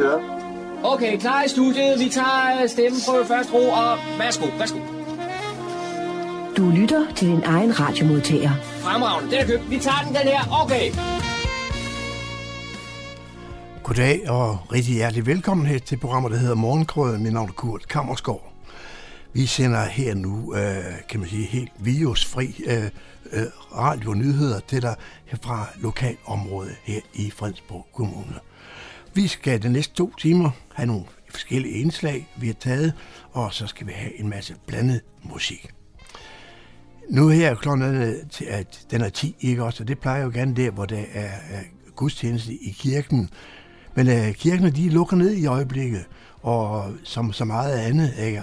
Vi kører. Okay, klar i studiet. Vi tager stemmen på første ro, og værsgo, værsgo. Du lytter til din egen radiomodtager. Fremragende, den er købt. Vi tager den, den her. Okay. Goddag og rigtig hjertelig velkommen her til programmet, der hedder Morgenkrøden. Mit navn er Kurt Kammersgaard. Vi sender her nu, øh, kan man sige, helt virusfri øh, øh, radio og nyheder til dig fra lokalområdet her i Fredensborg Kommune. Vi skal de næste to timer have nogle forskellige indslag, vi har taget, og så skal vi have en masse blandet musik. Nu her er klokken til, at den er 10, ikke også? Og det plejer jo gerne der, hvor der er, er gudstjeneste i kirken. Men øh, uh, kirken, de lukker ned i øjeblikket, og som så meget andet, ikke?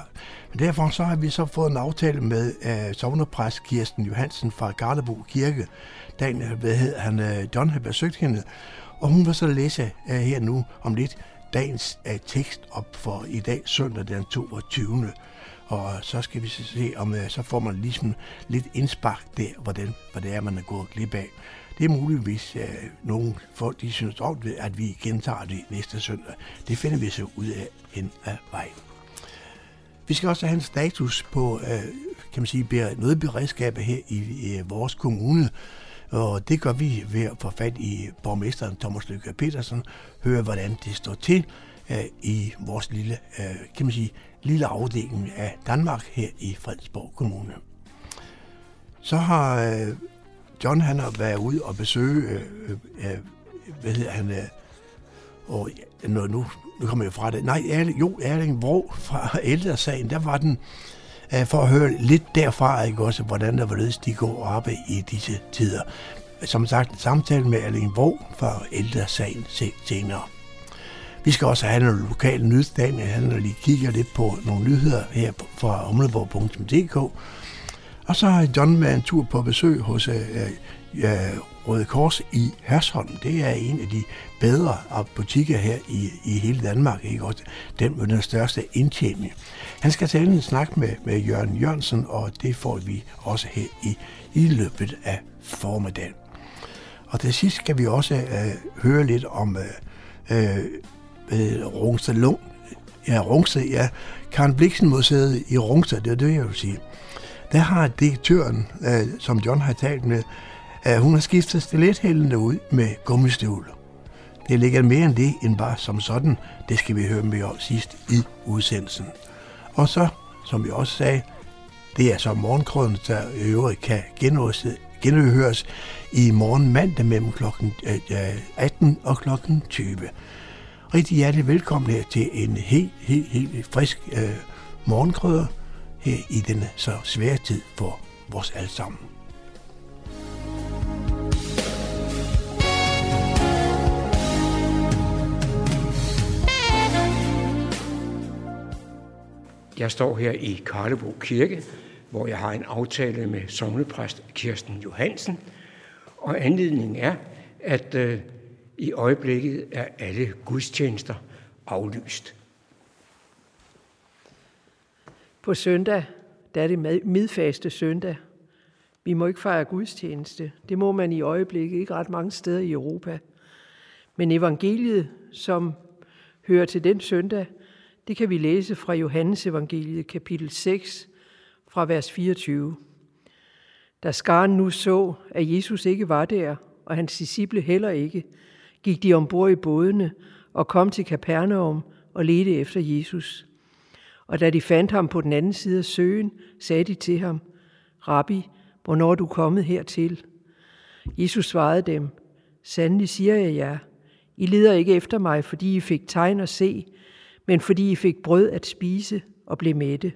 Men derfor så har vi så fået en aftale med øh, uh, sovnepræst Kirsten Johansen fra Garlebo Kirke. Den, øh, hvad hed han, uh, John har besøgt hende, og hun vil så læse uh, her nu om lidt dagens uh, tekst op for i dag, søndag den 22. Og så skal vi se, om uh, så får man ligesom lidt indspark der, hvordan, hvad det er, man er gået glip af. Det er muligvis uh, nogle folk, de synes om det, at vi gentager det næste søndag. Det finder vi så ud af hen af vejen. Vi skal også have en status på, uh, kan man sige, noget beredskab her i, i vores kommune. Og det gør vi ved at få fat i borgmesteren Thomas Lykke Petersen, høre hvordan det står til øh, i vores lille, øh, kan man sige, lille afdeling af Danmark her i Fredensborg Kommune. Så har øh, John han har været ude og besøge, hvad hedder han, øh, og nu, nu, nu kommer jeg fra det, nej, Erling, jo, Erling Vrog fra ældresagen, der var den, Øh, for at høre lidt derfra, ikke også, hvordan der hvorledes de går op i disse tider. Som sagt, en samtale med Erling Vog fra ældresagen senere. Vi skal også have nogle lokale nyhedsdage, han lige kigger lidt på nogle nyheder her fra omleborg.dk. Og så har John med en tur på besøg hos øh, øh, Røde Kors i Hersholm. Det er en af de bedre butikker her i, i hele Danmark, ikke? Også den med den største indtjening. Han skal tale en snak med, med Jørgen Jørgensen, og det får vi også her i, i løbet af formiddagen. Og til sidst skal vi også øh, høre lidt om øh, øh, Rungsted Lund. Ja, Rungsted, ja. Karen Bliksen Museet i Rungsted, det er det, jeg vil sige. Der har direktøren, øh, som John har talt med, øh, hun har skiftet stilethældene ud med gummistøvler. Det ligger mere end det, end bare som sådan. Det skal vi høre mere om sidst i udsendelsen. Og så, som vi også sagde, det er så morgenkrøden, der i øvrigt kan genhøres i morgen mandag mellem kl. 18 øh, øh, og kl. 20 rigtig hjertelig velkommen her til en helt, helt, helt frisk øh, morgenkrøder her i denne så svære tid for vores alle Jeg står her i Karlebo Kirke, hvor jeg har en aftale med sovnepræst Kirsten Johansen, og anledningen er, at øh, i øjeblikket er alle gudstjenester aflyst. På søndag, der er det midfaste søndag. Vi må ikke fejre gudstjeneste. Det må man i øjeblikket ikke ret mange steder i Europa. Men evangeliet, som hører til den søndag, det kan vi læse fra Johannes evangeliet kapitel 6 fra vers 24. Da skaren nu så, at Jesus ikke var der, og hans disciple heller ikke, gik de ombord i bådene og kom til Kapernaum og ledte efter Jesus. Og da de fandt ham på den anden side af søen, sagde de til ham, Rabbi, hvornår er du kommet hertil? Jesus svarede dem, Sandelig siger jeg jer, I leder ikke efter mig, fordi I fik tegn at se, men fordi I fik brød at spise og blev mætte.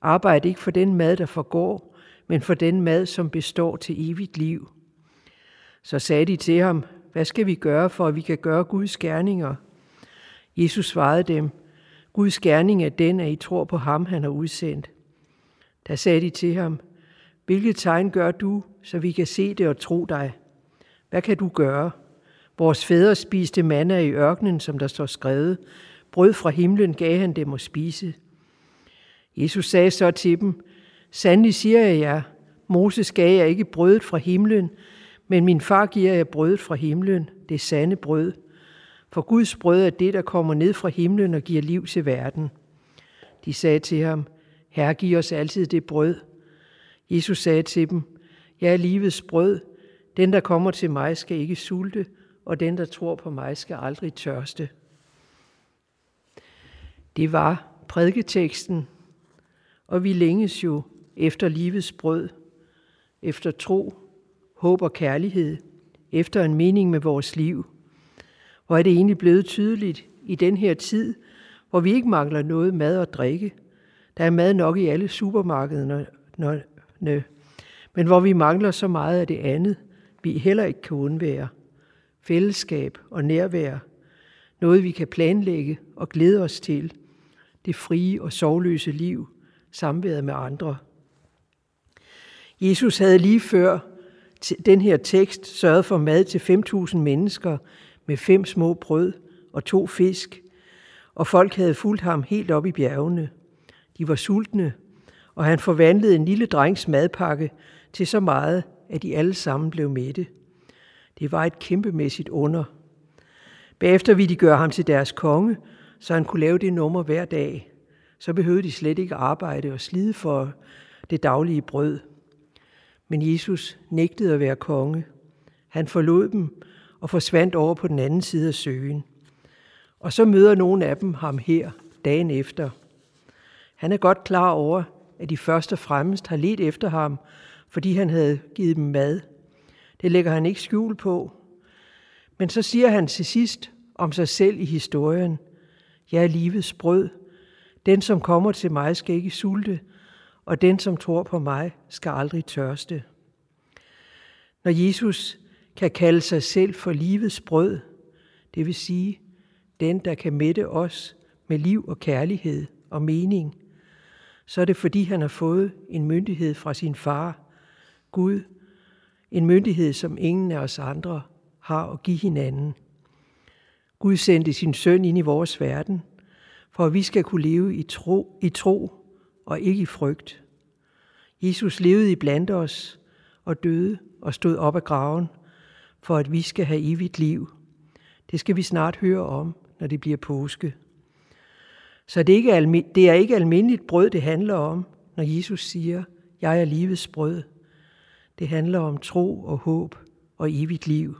Arbejd ikke for den mad, der forgår, men for den mad, som består til evigt liv. Så sagde de til ham, hvad skal vi gøre, for at vi kan gøre Guds gerninger? Jesus svarede dem, Guds gerning er den, at I tror på ham, han har udsendt. Da sagde de til ham, hvilket tegn gør du, så vi kan se det og tro dig? Hvad kan du gøre? Vores fædre spiste manna i ørkenen, som der står skrevet. Brød fra himlen gav han dem at spise. Jesus sagde så til dem, Sandelig siger jeg jer, Moses gav jer ikke brødet fra himlen, men min far giver jer brødet fra himlen, det sande brød. For Guds brød er det, der kommer ned fra himlen og giver liv til verden. De sagde til ham, Herre, giv os altid det brød. Jesus sagde til dem, Jeg er livets brød. Den, der kommer til mig, skal ikke sulte, og den, der tror på mig, skal aldrig tørste. Det var prædiketeksten, og vi længes jo efter livets brød, efter tro, håb og kærlighed, efter en mening med vores liv. Hvor er det egentlig blevet tydeligt i den her tid, hvor vi ikke mangler noget mad og drikke. Der er mad nok i alle supermarkederne, men hvor vi mangler så meget af det andet, vi heller ikke kan undvære. Fællesskab og nærvær. Noget vi kan planlægge og glæde os til. Det frie og sovløse liv, samværet med andre. Jesus havde lige før den her tekst sørget for mad til 5.000 mennesker med fem små brød og to fisk, og folk havde fulgt ham helt op i bjergene. De var sultne, og han forvandlede en lille drengs madpakke til så meget, at de alle sammen blev mætte. Det var et kæmpemæssigt under. Bagefter ville de gøre ham til deres konge, så han kunne lave det nummer hver dag. Så behøvede de slet ikke arbejde og slide for det daglige brød. Men Jesus nægtede at være konge. Han forlod dem og forsvandt over på den anden side af søen. Og så møder nogle af dem ham her dagen efter. Han er godt klar over, at de først og fremmest har let efter ham, fordi han havde givet dem mad. Det lægger han ikke skjul på. Men så siger han til sidst om sig selv i historien, jeg er livets brød. Den, som kommer til mig, skal ikke sulte, og den, som tror på mig, skal aldrig tørste. Når Jesus kan kalde sig selv for livets brød, det vil sige den, der kan mætte os med liv og kærlighed og mening, så er det fordi han har fået en myndighed fra sin far, Gud, en myndighed, som ingen af os andre har at give hinanden. Gud sendte sin søn ind i vores verden, for at vi skal kunne leve i tro, i tro og ikke i frygt. Jesus levede i blandt os og døde og stod op af graven, for at vi skal have evigt liv. Det skal vi snart høre om, når det bliver påske. Så det er ikke, det er ikke almindeligt brød, det handler om, når Jesus siger, jeg er livets brød. Det handler om tro og håb og evigt liv.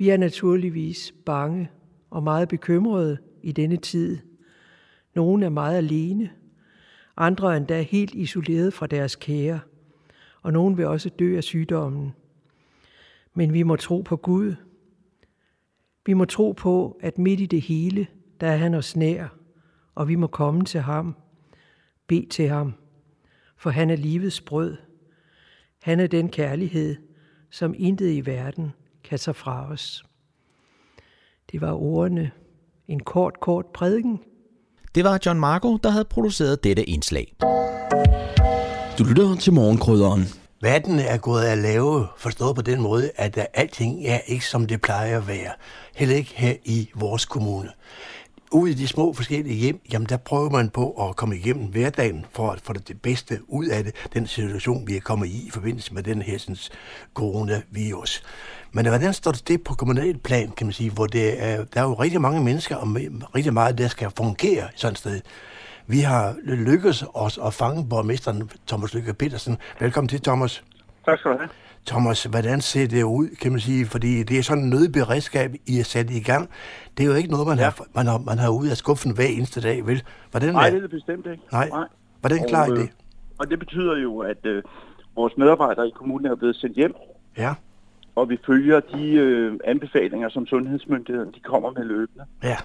Vi er naturligvis bange og meget bekymrede i denne tid. Nogle er meget alene, andre er endda helt isoleret fra deres kære, og nogen vil også dø af sygdommen. Men vi må tro på Gud. Vi må tro på, at midt i det hele, der er han os nær, og vi må komme til ham, be til ham, for han er livets brød. Han er den kærlighed, som intet i verden kan tage fra os. Det var ordene. En kort, kort prædiken. Det var John Marco, der havde produceret dette indslag. Du lytter til morgenkrydderen. Verden er gået at lave, forstået på den måde, at alting er ikke som det plejer at være. Heller ikke her i vores kommune ude i de små forskellige hjem, jamen der prøver man på at komme igennem hverdagen for at få det bedste ud af det, den situation, vi er kommet i i forbindelse med den her sådan, coronavirus. Men hvordan står det på kommunalt plan, kan man sige, hvor det er, der er jo rigtig mange mennesker og rigtig meget, der skal fungere sådan et sted. Vi har lykkes os at fange borgmesteren Thomas Lykke Petersen. Velkommen til, Thomas. Tak skal du have. Thomas, hvordan ser det ud, kan man sige? Fordi det er sådan en nødberedskab, I er sat i gang. Det er jo ikke noget, man, ja. har, man, har, man har ude af skuffen hver eneste dag, vel? Hvordan Nej, det er det bestemt ikke. Nej. Nej. Hvordan klarer I det? Øh, og det betyder jo, at øh, vores medarbejdere i kommunen er blevet sendt hjem. Ja. Og vi følger de øh, anbefalinger, som sundhedsmyndighederne de kommer med løbende. Ja.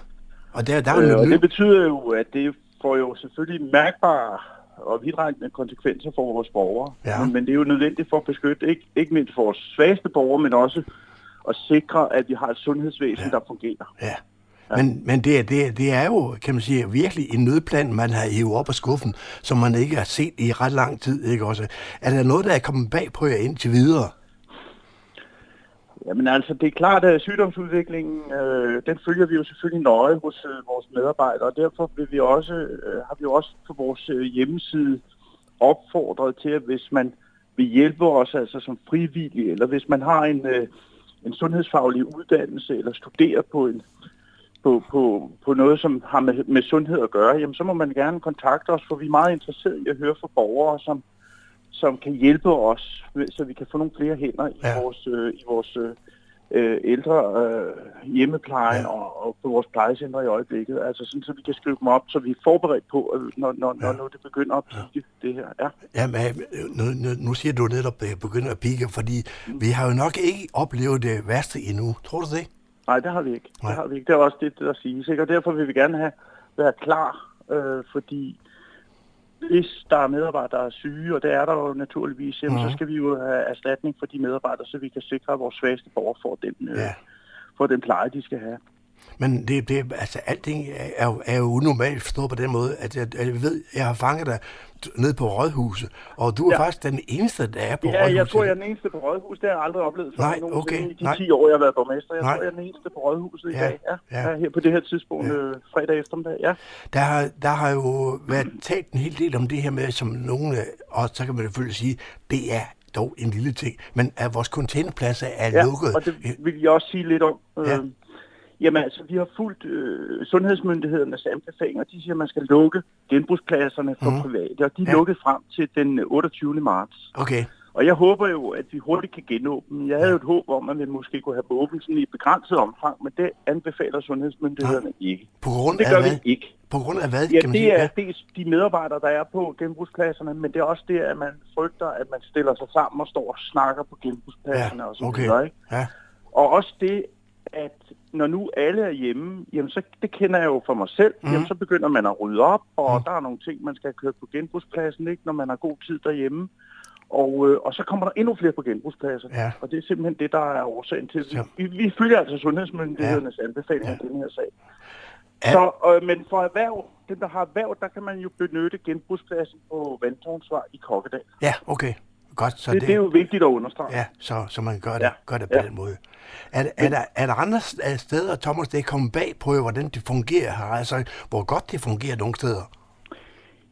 Og, der, der er øh, og det betyder jo, at det får jo selvfølgelig mærkbare og vidtrækkende konsekvenser for vores borgere. Ja. Men, men det er jo nødvendigt for at beskytte ikke, ikke mindst vores svageste borgere, men også at sikre, at vi har et sundhedsvæsen, ja. der fungerer. Ja. Ja. Men, men det, er, det, er, det er jo, kan man sige, virkelig en nødplan, man har hævet op af skuffen, som man ikke har set i ret lang tid. Ikke også? Er der noget, der er kommet bag på jer indtil videre? Jamen altså, det er klart, at sygdomsudviklingen, øh, den følger vi jo selvfølgelig nøje hos øh, vores medarbejdere, og derfor vil vi også, øh, har vi jo også på vores øh, hjemmeside opfordret til, at hvis man vil hjælpe os altså som frivillig, eller hvis man har en, øh, en sundhedsfaglig uddannelse eller studerer på en på, på, på noget, som har med, med sundhed at gøre, jamen så må man gerne kontakte os, for vi er meget interesserede i at høre fra borgere, som, som kan hjælpe os, så vi kan få nogle flere hænder i ja. vores, øh, i vores øh, øh, ældre øh, hjemmepleje ja. og, og på vores plejecenter i øjeblikket. Altså sådan, så vi kan skrive dem op, så vi er forberedt på, når, når, ja. når, når det begynder at pike, ja. det her. Ja, ja men, nu, nu, nu siger du netop, at det begynder at pike, fordi mm. vi har jo nok ikke oplevet det værste endnu. Tror du det? Nej, det har vi ikke. Nej. Det har vi ikke. Det er også det, der siges. Ikke? Og derfor vil vi gerne have være klar, øh, fordi hvis der er medarbejdere, der er syge, og det er der jo naturligvis, jamen, mm. så skal vi jo have erstatning for de medarbejdere, så vi kan sikre, at vores svageste borgere får den, øh, ja. får den pleje, de skal have. Men det, det, altså, alting er jo, er jo unormalt forstået på den måde, at jeg, at jeg ved, jeg har fanget dig ned på Rådhuset, og du er ja. faktisk den eneste, der er på ja, Rådhuset. Ja, jeg tror, jeg er den eneste på Rådhuset. Det har jeg aldrig oplevet for nej, okay, i de nej. 10 år, jeg har været borgmester. Jeg Nej. tror, jeg er den eneste på Rådhuset ja, i dag. Ja, ja. her på det her tidspunkt, ja. øh, fredag eftermiddag. Ja. Der, har, der har jo været talt en hel del om det her med, som nogle, og så kan man selvfølgelig sige, det er dog en lille ting, men at vores containerpladser er ja, lukket. og det vil jeg også sige lidt om. Ja. Øh, Jamen altså, vi har fulgt øh, sundhedsmyndighedernes anbefalinger. De siger, at man skal lukke genbrugspladserne for mm. private, og de er ja. lukket frem til den 28. marts. Okay. Og jeg håber jo, at vi hurtigt kan genåbne. Jeg havde jo et håb om, at vi måske kunne have åbent sådan i et begrænset omfang, men det anbefaler sundhedsmyndighederne ja. ikke. På grund det gør af vi hvad? ikke. På grund af hvad? Ja, kan man det sige? er dels de medarbejdere, der er på genbrugspladserne, men det er også det, at man frygter, at man stiller sig sammen og står og snakker på genbrugspladserne ja. og så okay. videre. Ikke? Ja. Og også det, at når nu alle er hjemme, jamen så, det kender jeg jo for mig selv, mm. jamen så begynder man at rydde op, og mm. der er nogle ting, man skal køre på genbrugspladsen, ikke, når man har god tid derhjemme. Og, øh, og så kommer der endnu flere på genbrugspladsen. Ja. Og det er simpelthen det, der er årsagen til. Vi, vi, vi følger altså sundhedsmyndighedernes ja. anbefalinger ja. i den her sag. Ja. Så, øh, men for erhverv, den der har erhverv, der kan man jo benytte genbrugspladsen på Vandtårnsvej i Kokkedal. Ja, okay. Godt, så det, det, det er jo vigtigt at understrege. Ja, så, så man gør det, Ja. gør det på Ja. den måde. Er, er, der, er der andre steder, Thomas, det er kommet bag på, hvordan det fungerer her? Altså, hvor godt det fungerer nogle steder?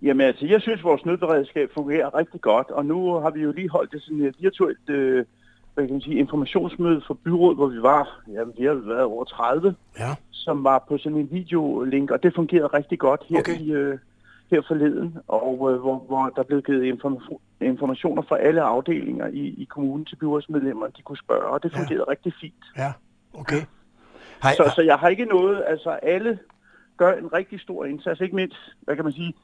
Jamen altså, jeg synes, vores nødberedskab fungerer rigtig godt, og nu har vi jo lige holdt det sådan et virtuelt øh, hvad kan man sige, informationsmøde for byrådet, hvor vi var, jamen vi har været over 30, Ja. som var på sådan en videolink, og det fungerede rigtig godt her, Okay. i, øh, her forleden, og øh, hvor, hvor der blev givet information, informationer fra alle afdelinger i, i kommunen til byrådsmedlemmerne, de kunne spørge, og det Ja. fungerede rigtig fint. Ja, okay. Hej, Så, så jeg har ikke noget, altså alle gør en rigtig stor indsats, ikke mindst, hvad kan man sige,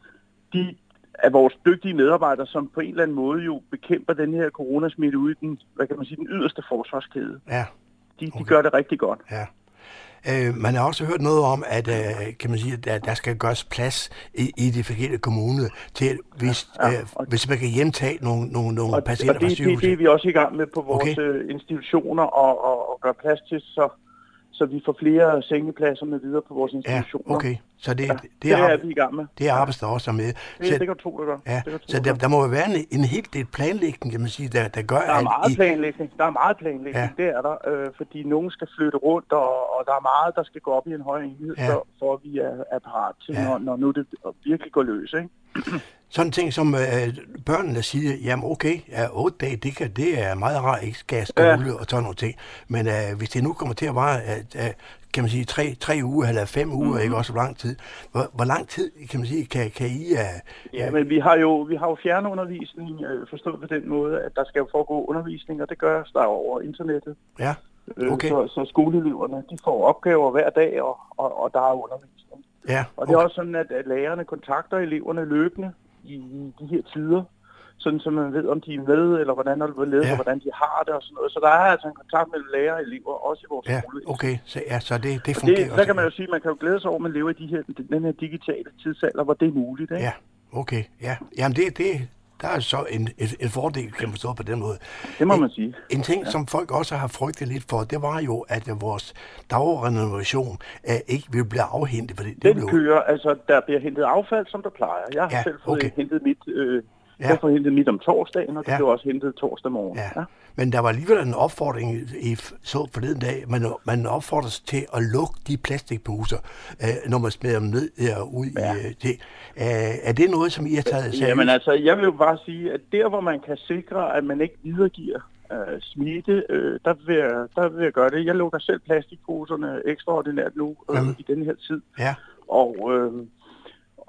de af vores dygtige medarbejdere, som på en eller anden måde jo bekæmper den her coronasmitte ude i den, hvad kan man sige, den yderste forsvarskæde. Ja, De, de Okay. gør det rigtig godt. ja. Øh, man har også hørt noget om, at øh, kan man sige, at der, der skal gøres plads i, i de forskellige kommuner til, hvis, Ja, ja, ja, øh, hvis man kan hjemtage nogle, nogle, nogle Og, patienter og fra det, det, det sygehuset. er vi også i gang med på vores Okay. okay. institutioner og, og, og gøre plads til, så, så vi får flere sengepladser med videre på vores Ja, institutioner. okay. Så det, Ja, det, det er er, vi i gang med. det er arbejds, der også er med. Det, Så, det kan du tro, det gør. ja, det tro, så det der, der må jo være en, en helt del planlægning, kan man sige, der, der gør, Der er meget I, planlægning. Der er meget planlægning, Ja. det er der. Øh, fordi nogen skal flytte rundt, og, og der er meget, der skal gå op i en høj enhed, Ja. for, for at vi er, er parat til, Ja. når, når nu det virkelig går løs. Ikke? sådan en ting som øh, børnene siger, jamen okay, ja, otte dage, det, kan, det er meget rart, ikke skal skole ja. og sådan nogle ting. Men øh, hvis det nu kommer til at vare, øh, øh, kan man sige, tre, tre uger eller fem uger, mm-hmm. ikke også lang tid. Hvor, hvor lang tid, kan man sige, kan, kan I... Øh, Ja, men vi har jo, vi har jo fjernundervisning, øh, forstået på den måde, at der skal jo foregå undervisning, og det gør der over internettet. ja, Øh, Okay. Så, så skoleeleverne, de får opgaver hver dag, og, og, og der er undervisning. ja, Og det er også sådan, at, at lærerne kontakter eleverne løbende i, i de her tider, sådan så man ved, om de er med, eller hvordan er det ledet, Ja. og hvordan de har det og sådan noget. Så der er altså en kontakt mellem lærer og elever, også i vores ja, skole. okay, så, ja, så det, det Og fungerer det, der også. kan man jo sige, at man kan jo glæde sig over, at man lever i de her, den her digitale tidsalder, hvor det er muligt. Ikke? Ja, okay, ja. Jamen det, det, der er så en, en, en fordel, kan man forstå på den måde. Det må En- man sige. En ting, ja. som folk også har frygtet lidt for, det var jo, at vores dagrenovation øh, ikke ville blive afhentet, fordi det Den blev... kører, altså der bliver hentet affald, som der plejer. Jeg har Ja, selv fået okay. hentet mit, øh, Ja. jeg får hentet mit om torsdagen, og det Ja. bliver også hentet torsdag morgen. Ja. ja. Men der var alligevel en opfordring i, så forleden dag, man, man opfordres til at lukke de plastikposer, øh, når man smider dem ned derude ja. i... Øh, det. Øh, er det noget, som I har taget seriøst? Jamen altså, jeg vil jo bare sige, at der hvor man kan sikre, at man ikke videregiver øh, smitte, øh, der, vil jeg, der vil jeg gøre det. Jeg lukker selv plastikposerne ekstraordinært nu øh, i den her tid. Ja. Og, øh,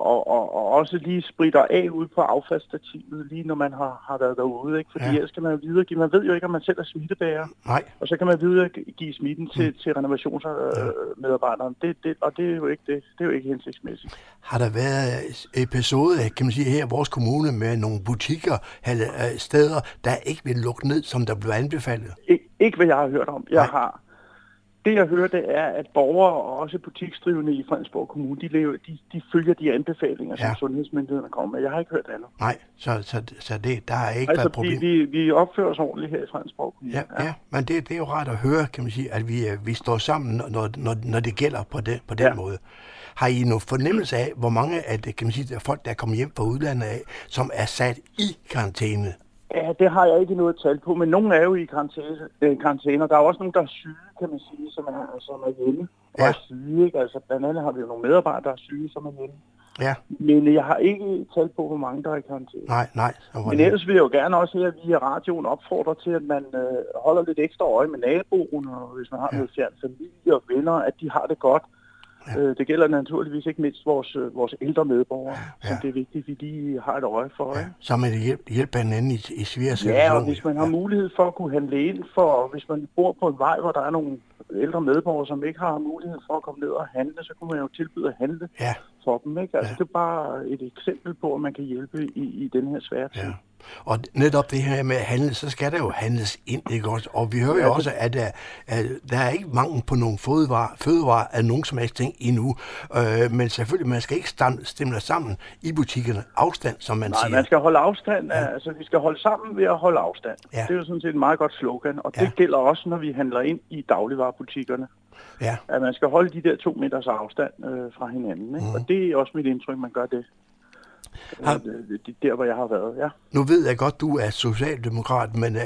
og, og, og også lige spritter af ud på affaldsstativet, lige når man har, har været derude. Ikke? Fordi ja. ellers skal man jo videregive. Man ved jo ikke, om man selv er smittebærer. Nej. Og så kan man videregive smitten til, mm. til renovationsmedarbejderen. Det, det, og det er jo ikke det. Det er jo ikke hensigtsmæssigt. Har der været episode, kan man sige, her i vores kommune med nogle butikker eller steder, der ikke vil lukke ned, som der blev anbefalet? Ik- ikke hvad jeg har hørt om. Jeg Nej. har det jeg hører, det er, at borgere og også butiksdrivende i Fredensborg Kommune, de, lever, de, de følger de anbefalinger, ja. som sundhedsmyndighederne kommer med. Jeg har ikke hørt andet. Nej, så, så, så det, der er ikke altså, været problem. Vi, vi opfører os ordentligt her i Fredensborg Kommune. Ja, ja. ja men det, det er jo rart at høre, kan man sige, at vi, øh, vi står sammen, når, når, når det gælder på, det, på den ja. måde. Har I nogen fornemmelse af, hvor mange af det, kan man sige, der er folk, der er kommet hjem fra udlandet af, som er sat i karantæne? Ja, det har jeg ikke noget tal på, men nogle er jo i karantæne, øh, karantæne og der er også nogle, der er syge, kan man sige, som er, som er hjemme. Ja. Og er syge, ikke? Altså blandt andet har vi jo nogle medarbejdere, der er syge, som er hjemme. Ja. Men jeg har ikke tal på, hvor mange der er i karantæne. Nej, nej. Men ellers vil jeg jo gerne også her via radioen opfordre til, at man øh, holder lidt ekstra øje med naboen, og hvis man har ja. noget fjern familie og venner, at de har det godt. Ja. Øh, det gælder naturligvis ikke mindst vores, øh, vores ældre medborgere, ja. så det er vigtigt, at vi lige har et øje for. Ja. Så med det hjælp, hjælp hinanden i, i svære Ja, og hvis man har ja. mulighed for at kunne handle ind, for hvis man bor på en vej, hvor der er nogle ældre medborgere, som ikke har mulighed for at komme ned og handle, så kunne man jo tilbyde at handle ja. For dem. Ikke? Altså, ja. Det er bare et eksempel på, at man kan hjælpe i, i den her svære tid. Ja. Og netop det her med at handle, så skal der jo handles ind, ikke også? Og vi hører jo også, at der, at der er ikke mangel på nogle fødevarer, fødevarer af nogen som helst ting endnu. Øh, men selvfølgelig, man skal ikke stemme sammen i butikkerne. Afstand, som man Nej, siger. Nej, man skal holde afstand. Ja. Altså, vi skal holde sammen ved at holde afstand. Ja. Det er jo sådan set et meget godt slogan. Og det ja. gælder også, når vi handler ind i dagligvarerbutikkerne. Ja. At man skal holde de der to meters afstand øh, fra hinanden. Ikke? Mm. Og det er også mit indtryk, man gør det. Har... Det der, hvor jeg har været, ja. Nu ved jeg godt, du er socialdemokrat, men øh,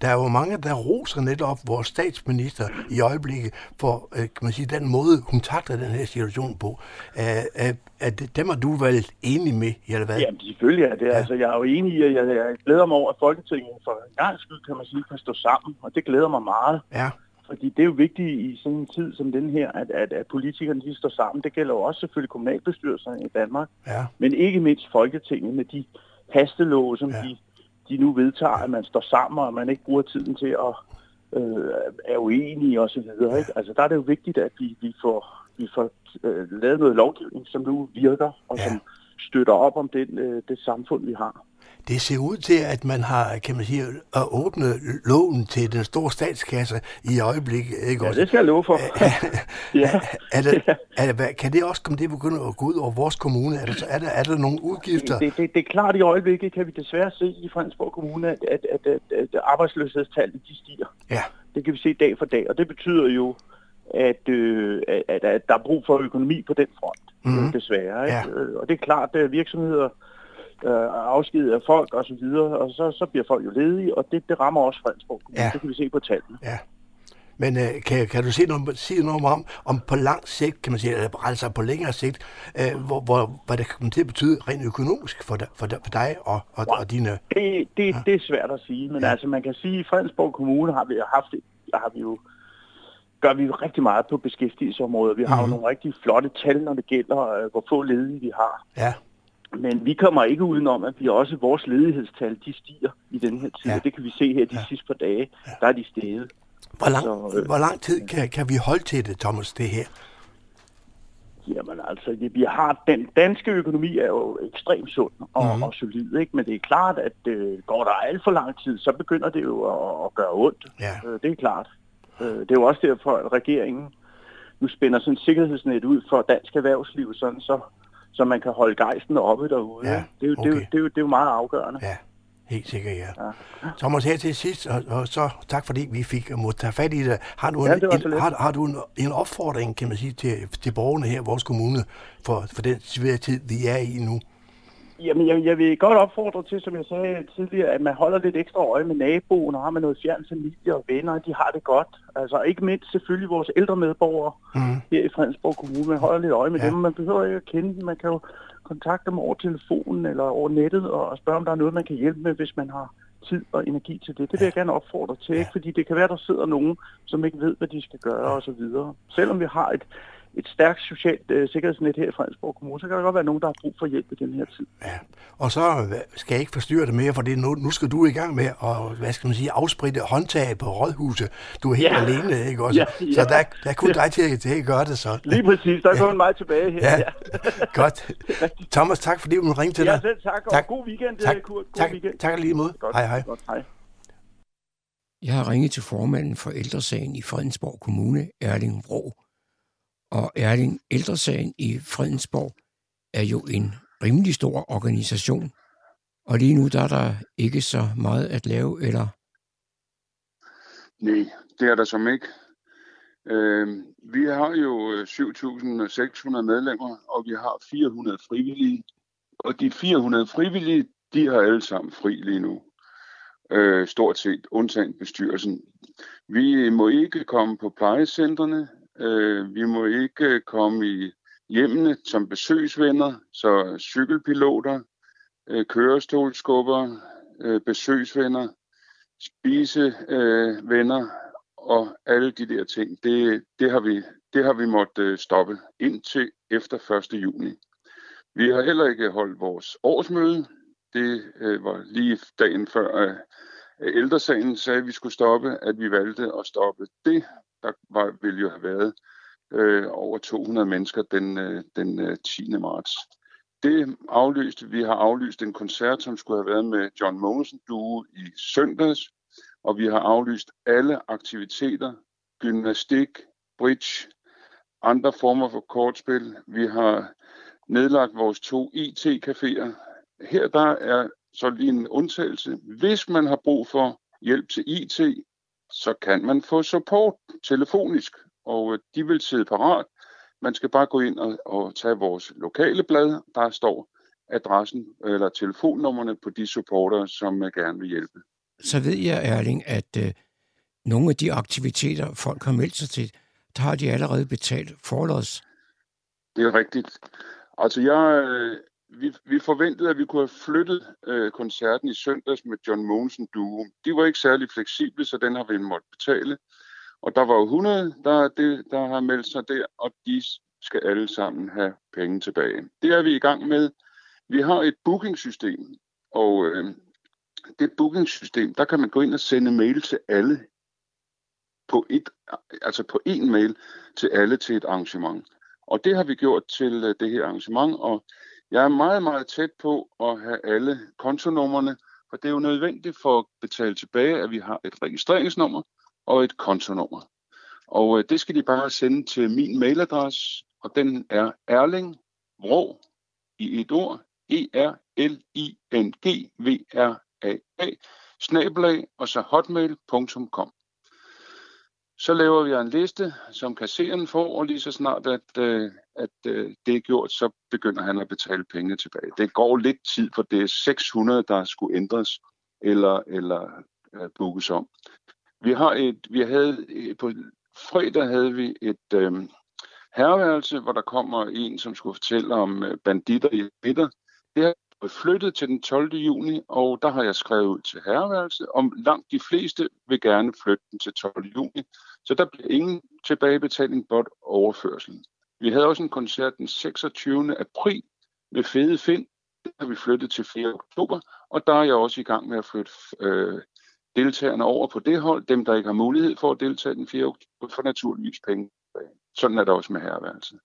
der er jo mange, der roser netop vores statsminister i øjeblikket for, øh, kan man sige, den måde, hun takler den her situation på. Øh, øh, at dem er du vel enig med, eller hvad? Jamen, selvfølgelig er det. Ja. Altså, jeg er jo enig i, at jeg, jeg glæder mig over, at Folketinget for en gang skyld, kan man sige, kan stå sammen, og det glæder mig meget. Ja. Fordi det er jo vigtigt i sådan en tid som den her, at, at, at politikerne de står sammen. Det gælder jo også selvfølgelig kommunalbestyrelserne i Danmark. Ja. Men ikke mindst Folketinget med de hastelove, som ja. de, de nu vedtager, at man står sammen, og man ikke bruger tiden til at øh, er uenige og så videre. Ikke? Altså der er det jo vigtigt, at vi, vi får, vi får øh, lavet noget lovgivning, som nu virker, og ja. som støtter op om den, øh, det samfund, vi har. Det ser ud til, at man har, kan man sige, at åbne lån til den store statskasse i øjeblikket. Ikke ja, det skal jeg love for. ja. er det, er det, kan det også komme det begynde at gå ud over vores kommune? Er der, er der, er der nogle udgifter? Det, det, det er klart i øjeblikket, kan vi desværre se i Fredensborg Kommune, at, at, at, at, at arbejdsløshedstallene de stiger. Ja. Det kan vi se dag for dag, og det betyder jo, at, øh, at, at der er brug for økonomi på den front, mm-hmm. desværre. Ikke? Ja. Og det er klart, at virksomheder øh, afsked af folk og så videre, og så, så bliver folk jo ledige, og det, det rammer også Fredensborg Kommune. Ja. Det kan vi se på tallene. Ja. Men øh, kan, kan du sige noget, sige noget om, om på lang sigt, kan man sige, eller altså på længere sigt, øh, hvor, hvor, hvad det kommer til at betyde rent økonomisk for, dig, for, for dig og, og, og dine... Det, det, ja. det er svært at sige, men ja. altså man kan sige, at i Fredensborg Kommune har vi haft har vi jo gør vi jo rigtig meget på beskæftigelsesområdet. Vi har mm. jo mhm. nogle rigtig flotte tal, når det gælder, øh, hvor få ledige vi har. Ja. Men vi kommer ikke udenom, at vi også vores ledighedstal, de stiger i den her tid. Ja. Det kan vi se her de ja. sidste par dage. Ja. Der er de steget. Hvor lang, Så, øh, hvor lang tid kan, kan vi holde til det, Thomas, det her? Jamen altså, vi har den danske økonomi er jo ekstremt sund og, mm. og solid, ikke? men det er klart, at øh, går der alt for lang tid, så begynder det jo at, at gøre ondt. Ja. Øh, det er klart. Øh, det er jo også derfor, at regeringen nu spænder sådan et sikkerhedsnet ud for dansk erhvervsliv, sådan så så man kan holde gejsten oppe derude. Ja, det, er jo, okay. det, er jo, det, er jo, det er jo meget afgørende. Ja, helt sikkert, ja. ja. Thomas, her til sidst, og, og så tak fordi vi fik må tage fat i det. Har du, ja, en, det en, har, har du en, en opfordring, kan man sige, til, til borgerne her i vores kommune, for, for den svære tid, vi er i nu? Jamen, jeg, jeg vil godt opfordre til, som jeg sagde tidligere, at man holder lidt ekstra øje med naboen, og har man noget fjern familie og venner, de har det godt. Altså ikke mindst selvfølgelig vores ældre medborgere mm. her i Fredensborg Kommune. Man holder lidt øje med ja. dem, man behøver ikke at kende dem. Man kan jo kontakte dem over telefonen eller over nettet og spørge, om der er noget, man kan hjælpe med, hvis man har tid og energi til det. Det vil jeg gerne opfordre til, ikke? fordi det kan være, der sidder nogen, som ikke ved, hvad de skal gøre osv. Selvom vi har et, et stærkt socialt øh, sikkerhedsnet her i Fredensborg Kommune, så kan der godt være nogen, der har brug for hjælp i den her tid. Ja, og så skal jeg ikke forstyrre det mere, for det nu, nu skal du i gang med at, hvad skal man sige, afspritte håndtag på rådhuset. Du er helt ja. alene, ikke også? Ja, ja. Så der, der er kun ja. dig til, til at gøre det så. Lige præcis, der er kun mig tilbage her. Ja. ja. Godt. Thomas, tak fordi du ringte til dig. Ja, selv tak, og tak. god weekend, tak. Kurt. God tak. weekend. Tak lige imod. Godt. Hej, hej. Godt, hej. Jeg har ringet til formanden for ældresagen i Fredensborg Kommune, Erling Vrå. Og Erling, ældresagen i Fredensborg er jo en rimelig stor organisation. Og lige nu der er der ikke så meget at lave, eller? Nej, det er der som ikke. Øh, vi har jo øh, 7.600 medlemmer, og vi har 400 frivillige. Og de 400 frivillige, de har alle sammen fri lige nu øh, stort set undtagen bestyrelsen. Vi må ikke komme på plejecentrene, øh, vi må ikke øh, komme i hjemmene som besøgsvenner, så cykelpiloter, øh, kørestolskubber, øh, besøgsvenner, spisevenner øh, og alle de der ting, det, det har vi, det har vi måttet øh, stoppe indtil efter 1. juni. Vi har heller ikke holdt vores årsmøde. Det øh, var lige dagen før øh, ældresagen sagde, at vi skulle stoppe, at vi valgte at stoppe det. Der var, ville jo have været øh, over 200 mennesker den, øh, den øh, 10. marts. Det aflyste, vi har aflyst en koncert, som skulle have været med John Mogensen Duo i søndags, og vi har aflyst alle aktiviteter, gymnastik, bridge, andre former for kortspil. Vi har nedlagt vores to IT-caféer. Her der er så lige en undtagelse. Hvis man har brug for hjælp til IT, så kan man få support telefonisk, og øh, de vil sidde parat. Man skal bare gå ind og, og tage vores lokale blad. Der står adressen eller telefonnummerne på de supporter, som gerne vil hjælpe. Så ved jeg, Erling, at øh, nogle af de aktiviteter, folk har meldt sig til, der har de allerede betalt forlods. Det er rigtigt. Altså, jeg, øh, vi, vi forventede, at vi kunne have flyttet øh, koncerten i søndags med John Mogensen Duo. De var ikke særlig fleksible, så den har vi måttet betale. Og der var jo 100, der, det, der har meldt sig der, og de skal alle sammen have penge tilbage. Det er vi i gang med. Vi har et bookingsystem, og øh, det bookingsystem, der kan man gå ind og sende mail til alle på et, altså på en mail til alle til et arrangement. Og det har vi gjort til øh, det her arrangement, og jeg er meget, meget tæt på at have alle kontonumrene, for det er jo nødvendigt for at betale tilbage, at vi har et registreringsnummer og et kontonummer. Og øh, det skal de bare sende til min mailadresse, og den er Erling Vrå i et ord, E-R-L-I-N-G-V-R-A-A, snabelag, og så hotmail.com. Så laver vi en liste, som kasseren får, og lige så snart, at, øh, at øh, det er gjort, så begynder han at betale penge tilbage. Det går lidt tid, for det er 600, der skulle ændres eller, eller øh, bookes om. Vi har et, vi havde, øh, på fredag havde vi et øh, herværelse, hvor der kommer en, som skulle fortælle om øh, banditter i bitter. Det har flyttet til den 12. juni, og der har jeg skrevet ud til herreværelset, om langt de fleste vil gerne flytte den til 12. juni. Så der bliver ingen tilbagebetaling, blot overførsel. Vi havde også en koncert den 26. april med Fede Find. Det har vi flyttet til 4. oktober, og der er jeg også i gang med at flytte øh, deltagerne over på det hold. Dem, der ikke har mulighed for at deltage den 4. oktober, får naturligvis penge. Sådan er det også med herreværelset.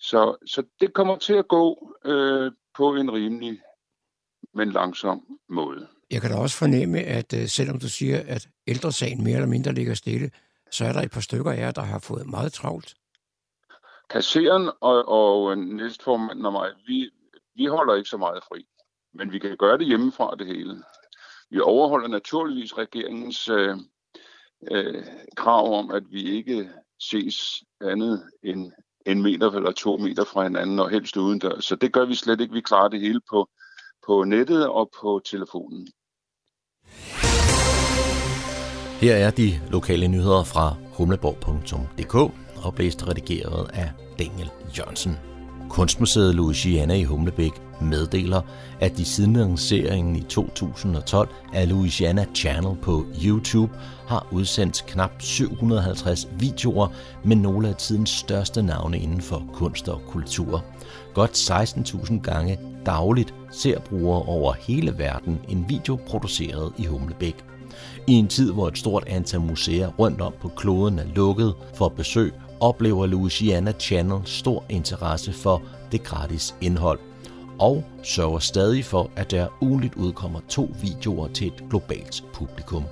Så, så det kommer til at gå øh, på en rimelig, men langsom måde. Jeg kan da også fornemme, at uh, selvom du siger, at ældresagen mere eller mindre ligger stille, så er der et par stykker af jer, der har fået meget travlt. Kasseren og, og næstformanden og mig, vi, vi holder ikke så meget fri. Men vi kan gøre det hjemmefra det hele. Vi overholder naturligvis regeringens øh, øh, krav om, at vi ikke ses andet end en meter eller to meter fra hinanden, og helst uden. Så det gør vi slet ikke. Vi klarer det hele på, på nettet og på telefonen. Her er de lokale nyheder fra humleborg.dk, oplæst og redigeret af Daniel Jørgensen. Kunstmuseet Louisiana i Humlebæk meddeler, at de siden lanceringen i 2012 af Louisiana Channel på YouTube har udsendt knap 750 videoer med nogle af tidens største navne inden for kunst og kultur. Godt 16.000 gange dagligt ser brugere over hele verden en video produceret i Humlebæk. I en tid, hvor et stort antal museer rundt om på kloden er lukket for besøg, oplever Louisiana Channel stor interesse for det gratis indhold og sørger stadig for, at der ugenligt udkommer to videoer til et globalt publikum.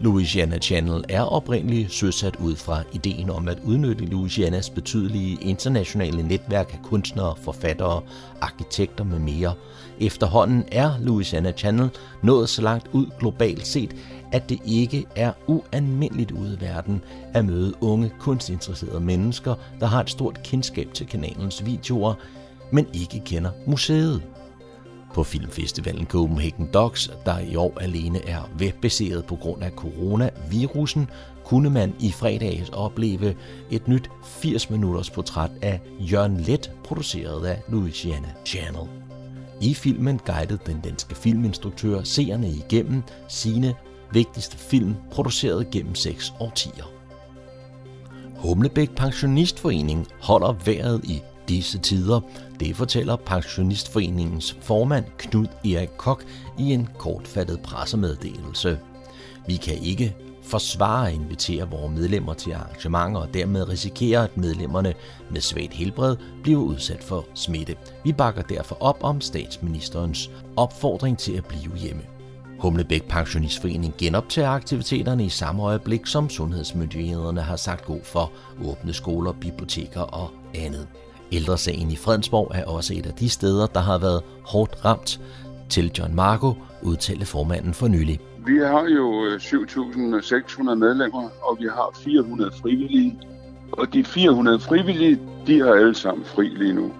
Louisiana Channel er oprindeligt søsat ud fra ideen om at udnytte Louisianas betydelige internationale netværk af kunstnere, forfattere, arkitekter med mere. Efterhånden er Louisiana Channel nået så langt ud globalt set, at det ikke er ualmindeligt ude i verden at møde unge kunstinteresserede mennesker, der har et stort kendskab til kanalens videoer, men ikke kender museet. På filmfestivalen Copenhagen Docs, der i år alene er webbaseret på grund af coronavirusen, kunne man i fredags opleve et nyt 80-minutters portræt af Jørgen Let, produceret af Louisiana Channel. I filmen guidede den danske filminstruktør seerne igennem sine vigtigste film, produceret gennem seks årtier. Humlebæk Pensionistforening holder vejret i disse tider. Det fortæller Pensionistforeningens formand Knud Erik Kok i en kortfattet pressemeddelelse. Vi kan ikke forsvare at invitere vores medlemmer til arrangementer og dermed risikere, at medlemmerne med svagt helbred bliver udsat for smitte. Vi bakker derfor op om statsministerens opfordring til at blive hjemme. Humlebæk Pensionistforening genoptager aktiviteterne i samme øjeblik, som sundhedsmyndighederne har sagt god for åbne skoler, biblioteker og andet. Ældresagen i Fredensborg er også et af de steder, der har været hårdt ramt. Til John Marco udtalte formanden for nylig. Vi har jo øh, 7.600 medlemmer, og vi har 400 frivillige. Og de 400 frivillige, de har alle sammen fri lige nu.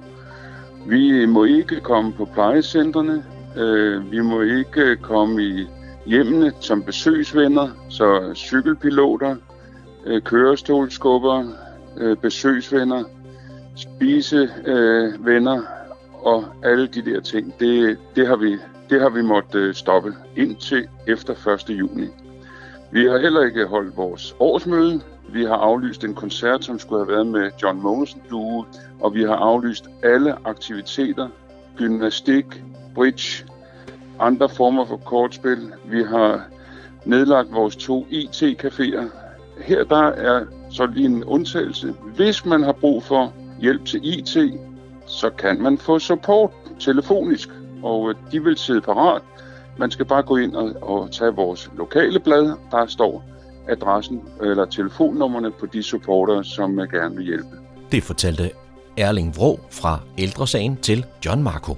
Vi må ikke komme på plejecentrene. Øh, vi må ikke komme i hjemmene som besøgsvenner, så cykelpiloter, øh, kørestolskubber, øh, besøgsvenner, spisevenner øh, og alle de der ting, det, det har vi det har vi måttet stoppe indtil efter 1. juni. Vi har heller ikke holdt vores årsmøde. Vi har aflyst en koncert, som skulle have været med John Mogensen Duo, og vi har aflyst alle aktiviteter, gymnastik, bridge, andre former for kortspil. Vi har nedlagt vores to IT-caféer. Her der er så lige en undtagelse. Hvis man har brug for hjælp til IT, så kan man få support telefonisk, og øh, de vil sidde parat. Man skal bare gå ind og, og tage vores lokale blad. Der står adressen eller telefonnummerne på de supporter, som man gerne vil hjælpe. Det fortalte Erling Vrå fra Ældresagen til John Marco.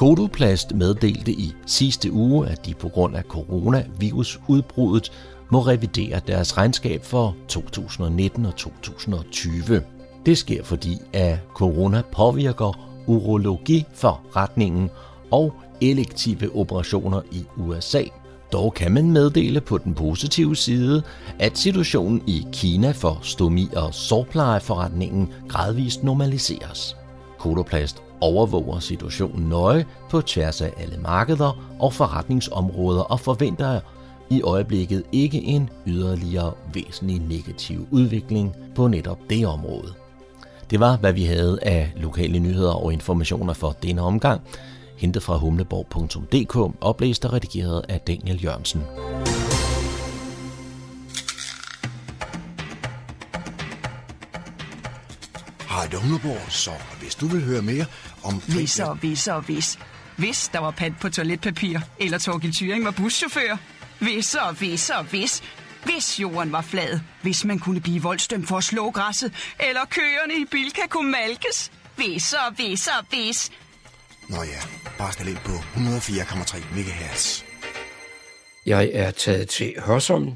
Kodoplast meddelte i sidste uge, at de på grund af coronavirusudbruddet må revidere deres regnskab for 2019 og 2020. Det sker fordi, at corona påvirker urologiforretningen og elektive operationer i USA. Dog kan man meddele på den positive side, at situationen i Kina for stomi- og sårplejeforretningen gradvist normaliseres. Kodoplast overvåger situationen nøje på tværs af alle markeder og forretningsområder og forventer i øjeblikket ikke en yderligere væsentlig negativ udvikling på netop det område. Det var, hvad vi havde af lokale nyheder og informationer for denne omgang. Hentet fra humleborg.dk, oplæst og redigeret af Daniel Jørgensen. Hej Humleborg, så hvis du vil høre mere om... Hvis og hvis og hvis. Hvis der var pant på toiletpapir, eller Torgild Thyring var buschauffør. Hvis og hvis og hvis. Hvis jorden var flad, hvis man kunne blive voldstømt for at slå græsset, eller køerne i Bilka kunne malkes. Hvis og hvis og hvis. Nå ja, bare stil ind på 104,3 MHz. Jeg er taget til Hørsholm,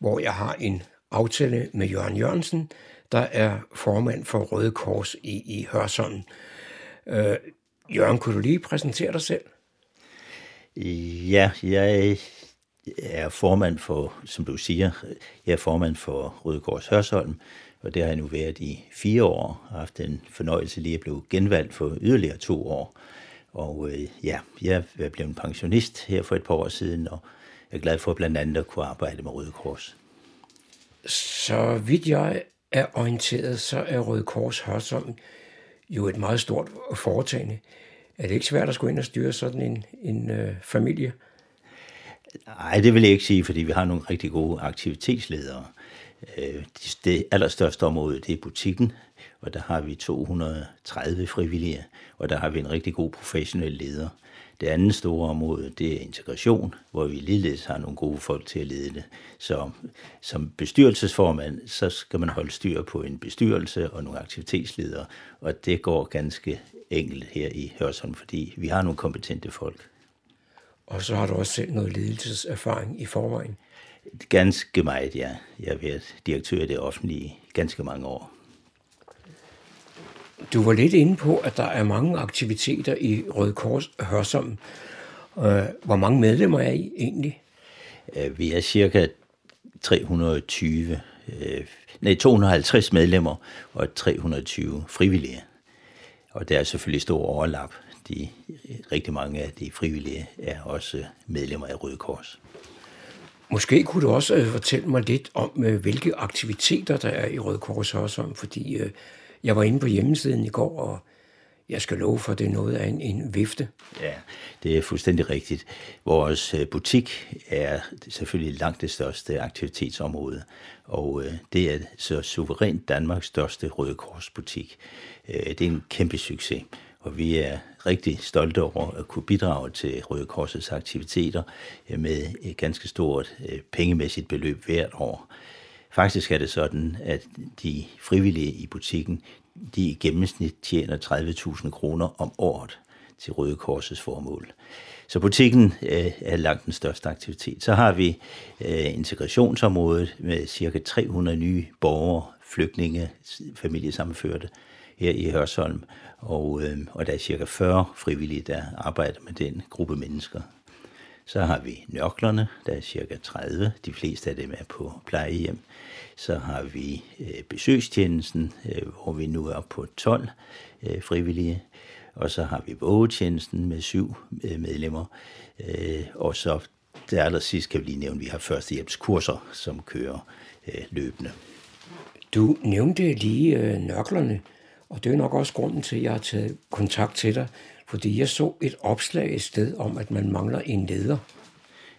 hvor jeg har en aftale med Jørgen Jørgensen, der er formand for Røde Kors i, i Hørsholm. Øh, Jørgen, kunne du lige præsentere dig selv? Ja, jeg er formand for, som du siger, jeg er formand for Røde Kors Hørsholm, og det har jeg nu været i fire år, og haft en fornøjelse lige at blive genvalgt for yderligere to år. Og øh, ja, jeg er blevet pensionist her for et par år siden, og jeg er glad for blandt andet at kunne arbejde med Røde Kors. Så vidt jeg er orienteret, så er Røde Kors Hørsholm jo et meget stort foretagende. Er det ikke svært at skulle ind og styre sådan en, en øh, familie? Nej, det vil jeg ikke sige, fordi vi har nogle rigtig gode aktivitetsledere. Øh, det allerstørste område, det er butikken, og der har vi 230 frivillige, og der har vi en rigtig god professionel leder. Det andet store område, det er integration, hvor vi ligeledes har nogle gode folk til at lede det. Så som bestyrelsesformand, så skal man holde styr på en bestyrelse og nogle aktivitetsledere, og det går ganske enkelt her i Hørsholm, fordi vi har nogle kompetente folk. Og så har du også selv noget ledelseserfaring i forvejen. Ganske meget, ja. Jeg har været direktør i det offentlige ganske mange år. Du var lidt inde på, at der er mange aktiviteter i Røde Kors Hørsholm. Øh, hvor mange medlemmer er I egentlig? Øh, vi er cirka 320, øh, nej, 250 medlemmer og 320 frivillige. Og der er selvfølgelig stor overlap. De, rigtig mange af de frivillige er også medlemmer af Røde Kors. Måske kunne du også fortælle mig lidt om, hvilke aktiviteter der er i Røde Kors Hørsholm, fordi jeg var inde på hjemmesiden i går, og jeg skal love for, at det er noget af en, en vifte. Ja, det er fuldstændig rigtigt. Vores øh, butik er selvfølgelig langt det største aktivitetsområde, og øh, det er så suverænt Danmarks største Røde Kors butik. Øh, det er en kæmpe succes, og vi er rigtig stolte over at kunne bidrage til Røde Korsets aktiviteter med et ganske stort pengemæssigt beløb hvert år. Faktisk er det sådan, at de frivillige i butikken, de i gennemsnit tjener 30.000 kroner om året til Røde Korsets formål. Så butikken øh, er langt den største aktivitet. Så har vi øh, integrationsområdet med cirka 300 nye borgere, flygtninge, familiesammenførte her i Hørsholm, og, øh, og der er cirka 40 frivillige, der arbejder med den gruppe mennesker. Så har vi nørklerne, der er cirka 30. De fleste af dem er på plejehjem. Så har vi øh, besøgstjenesten, øh, hvor vi nu er på 12 øh, frivillige. Og så har vi vågetjenesten med syv øh, medlemmer. Øh, og så det allersidst kan vi lige nævne, at vi har førstehjælpskurser, som kører øh, løbende. Du nævnte lige øh, nørklerne, og det er nok også grunden til, at jeg har taget kontakt til dig, fordi jeg så et opslag et sted om, at man mangler en leder.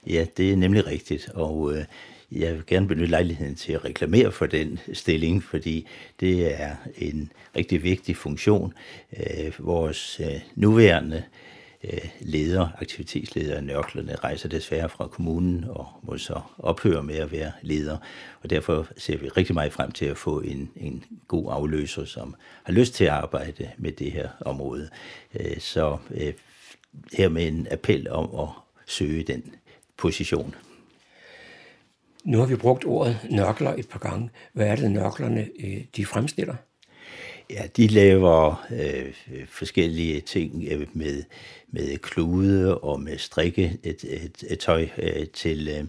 Ja, det er nemlig rigtigt, og øh, jeg vil gerne benytte lejligheden til at reklamere for den stilling, fordi det er en rigtig vigtig funktion. Øh, vores øh, nuværende øh, Øh, leder, aktivitetsleder Nørklerne, rejser desværre fra kommunen og må så ophøre med at være leder. Og derfor ser vi rigtig meget frem til at få en, en god afløser, som har lyst til at arbejde med det her område. Øh, så øh, her med en appel om at søge den position. Nu har vi brugt ordet nørkler et par gange. Hvad er det, nørklerne de fremstiller? Ja, de laver øh, forskellige ting øh, med, med klude og med strikke et, et, et tøj øh, til, øh,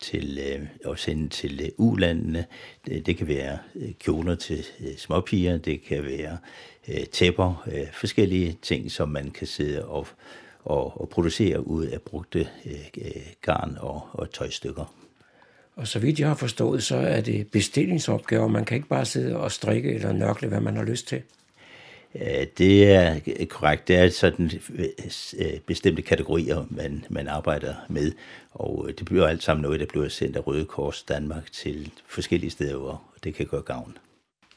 til øh, at sende til øh, ulandene. Det, det kan være øh, kjoler til øh, småpiger, det kan være øh, tæpper, øh, forskellige ting, som man kan sidde og, og, og producere ud af brugte øh, øh garn og, og tøjstykker. Og så vidt jeg har forstået, så er det bestillingsopgaver. Man kan ikke bare sidde og strikke eller nørkle, hvad man har lyst til. Det er korrekt. Det er sådan øh, bestemte kategorier, man, man arbejder med, og det bliver alt sammen noget, der bliver sendt af Røde Kors Danmark til forskellige steder, hvor det kan gøre gavn.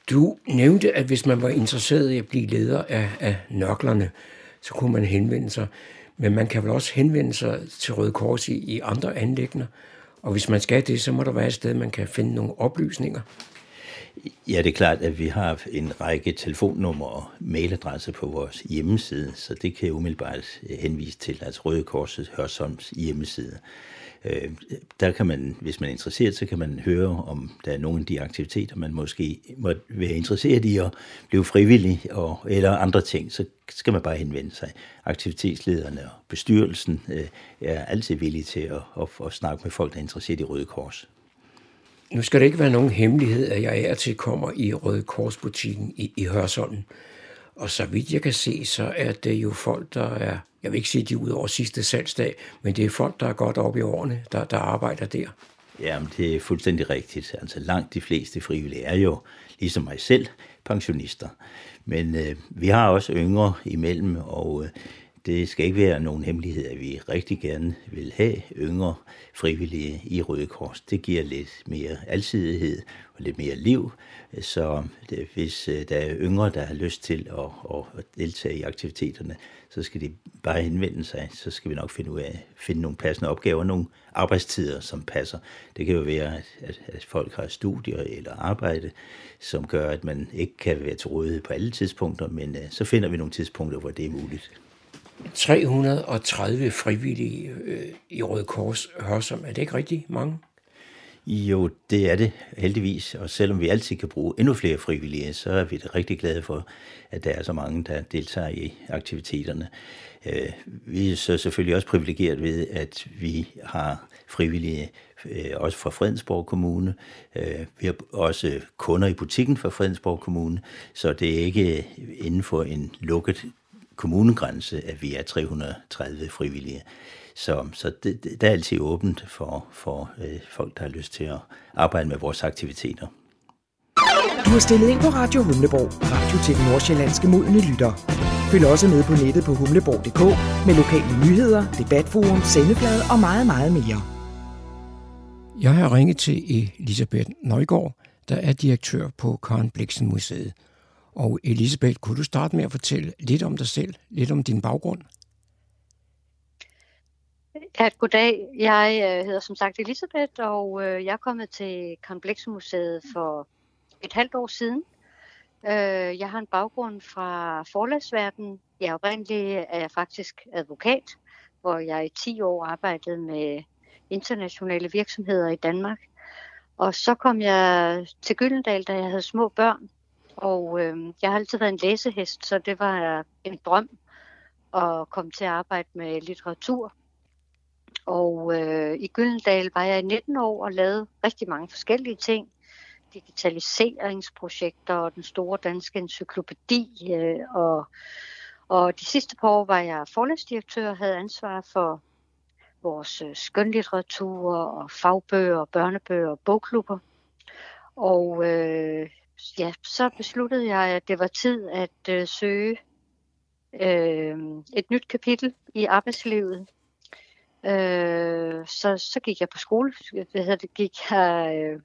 Du nævnte, at hvis man var interesseret i at blive leder af, af nørklerne, så kunne man henvende sig. Men man kan vel også henvende sig til Røde Kors i, i andre anlægner. Og hvis man skal det, så må der være et sted, man kan finde nogle oplysninger. Ja, det er klart, at vi har en række telefonnumre og mailadresser på vores hjemmeside, så det kan jeg umiddelbart eh, henvise til, altså Røde Korsets Hørsholms hjemmeside. Øh, der kan man, hvis man er interesseret, så kan man høre, om der er nogle af de aktiviteter, man måske må være interesseret i at blive frivillig og, eller andre ting, så skal man bare henvende sig. Aktivitetslederne og bestyrelsen øh, er altid villige til at, at, at snakke med folk, der er interesseret i Røde Kors. Nu skal det ikke være nogen hemmelighed, at jeg er til kommer i Røde Kors-butikken i, i Hørsholm. Og så vidt jeg kan se, så er det jo folk, der er, jeg vil ikke sige, de er ud over sidste salgsdag, men det er folk, der er godt oppe i årene, der, der arbejder der. Jamen, det er fuldstændig rigtigt. Altså langt de fleste frivillige er jo, ligesom mig selv, pensionister. Men øh, vi har også yngre imellem, og øh, det skal ikke være nogen hemmelighed, at vi rigtig gerne vil have yngre frivillige i Røde Kors. Det giver lidt mere alsidighed og lidt mere liv. Så det, hvis øh, der er yngre, der har lyst til at, at deltage i aktiviteterne, så skal de bare henvende sig. Så skal vi nok finde ud af finde nogle passende opgaver, nogle arbejdstider, som passer. Det kan jo være, at, at, at folk har studier eller arbejde, som gør, at man ikke kan være til rådighed på alle tidspunkter, men uh, så finder vi nogle tidspunkter, hvor det er muligt. 330 frivillige øh, i Røde Kors Hørsom. Er det ikke rigtig mange? Jo, det er det heldigvis, og selvom vi altid kan bruge endnu flere frivillige, så er vi da rigtig glade for, at der er så mange, der deltager i aktiviteterne. Øh, vi er så selvfølgelig også privilegeret ved, at vi har frivillige øh, også fra Fredensborg Kommune. Øh, vi har også kunder i butikken fra Fredensborg Kommune, så det er ikke inden for en lukket kommunegrænse, at vi er 330 frivillige. Så, så det, det, der er altid åbent for, for øh, folk, der har lyst til at arbejde med vores aktiviteter. Du har stillet ind på Radio Humleborg, radio til den nordsjællandske modne lytter. Følg også med på nettet på humleborg.dk med lokale nyheder, debatforum, sendeflade og meget, meget mere. Jeg har ringet til Elisabeth Nøjgaard, der er direktør på Karen Bliksen Museet. Og Elisabeth, kunne du starte med at fortælle lidt om dig selv, lidt om din baggrund? Ja, goddag. Jeg øh, hedder som sagt Elisabeth, og øh, jeg er kommet til Kompleksmuseet for et halvt år siden. Øh, jeg har en baggrund fra forlagsverdenen. Jeg oprindeligt er jeg faktisk advokat, hvor jeg i 10 år arbejdede med internationale virksomheder i Danmark. Og så kom jeg til Gyldendal, da jeg havde små børn. Og øh, jeg har altid været en læsehest, så det var en drøm at komme til at arbejde med litteratur og øh, i Gyldendal var jeg i 19 år og lavede rigtig mange forskellige ting. Digitaliseringsprojekter og den store danske encyklopædi. Øh, og, og de sidste par år var jeg forlægsdirektør og havde ansvar for vores øh, skønlitteratur og fagbøger, børnebøger og bogklubber. Og øh, ja, så besluttede jeg, at det var tid at øh, søge øh, et nyt kapitel i arbejdslivet. Øh, så, så gik jeg på skole, hvad hedder det, gik jeg, øh,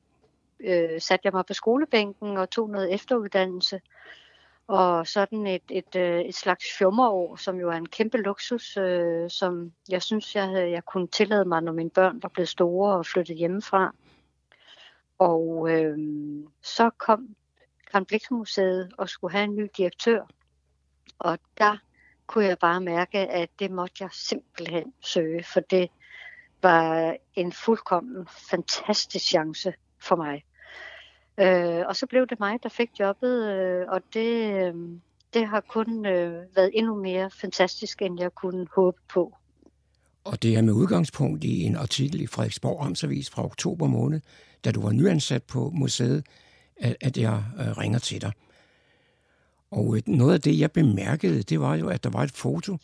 øh, satte jeg mig på skolebænken og tog noget efteruddannelse. Og sådan et, et, øh, et slags fjummerår, som jo er en kæmpe luksus, øh, som jeg synes, jeg, jeg kunne tillade mig, når mine børn var blevet store og flyttet hjemmefra. Og øh, så kom Karen og skulle have en ny direktør. Og der kunne jeg bare mærke, at det måtte jeg simpelthen søge, for det var en fuldkommen fantastisk chance for mig. Øh, og så blev det mig, der fik jobbet, øh, og det, øh, det har kun øh, været endnu mere fantastisk, end jeg kunne håbe på. Og det er med udgangspunkt i en artikel i Frederiksborg Amtsavis fra oktober måned, da du var nyansat på museet, at, at jeg øh, ringer til dig. Og øh, noget af det, jeg bemærkede, det var jo, at der var et foto,